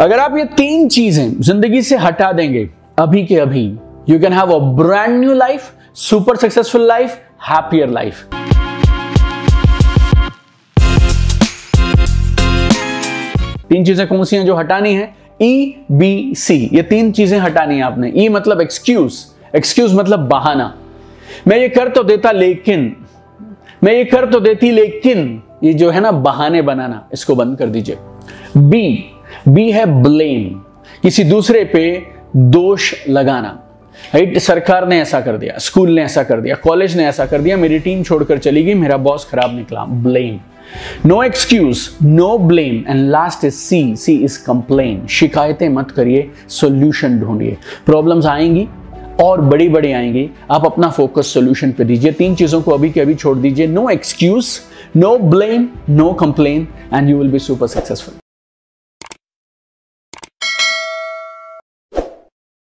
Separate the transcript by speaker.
Speaker 1: अगर आप ये तीन चीज़ें ज़िंदगी से हटा देंगे, अभी के अभी you can have a brand new life super successful life happier life तीन चीज़ें कौन सी हैं जो हटानी है? ई बी सी ये तीन चीज़ें हटानी है आपने। ई मतलब एक्सक्यूज एक्सक्यूज मतलब बहाना। मैं ये कर तो देता लेकिन, मैं ये कर तो देती लेकिन, ये जो है ना, बहाने बनाना, इसको बंद कर दीजिए। बी बी है ब्लेम, किसी दूसरे पे दोष लगाना। राइट, सरकार ने ऐसा कर दिया, स्कूल ने ऐसा कर दिया, कॉलेज ने ऐसा कर दिया, मेरी टीम छोड़कर चली गई, मेरा बॉस खराब निकला, blame. No excuse no blame and last is C C is complain शिकायतें मत करिए सोल्यूशन ढूंढिए। प्रॉब्लम्स आएँगी, और बड़ी बड़ी आएँगी। आप अपना फोकस सोल्यूशन पे दीजिए, तीन चीज़ों को अभी के अभी छोड़ दीजिए। No excuse no blame no complain and you will be super successful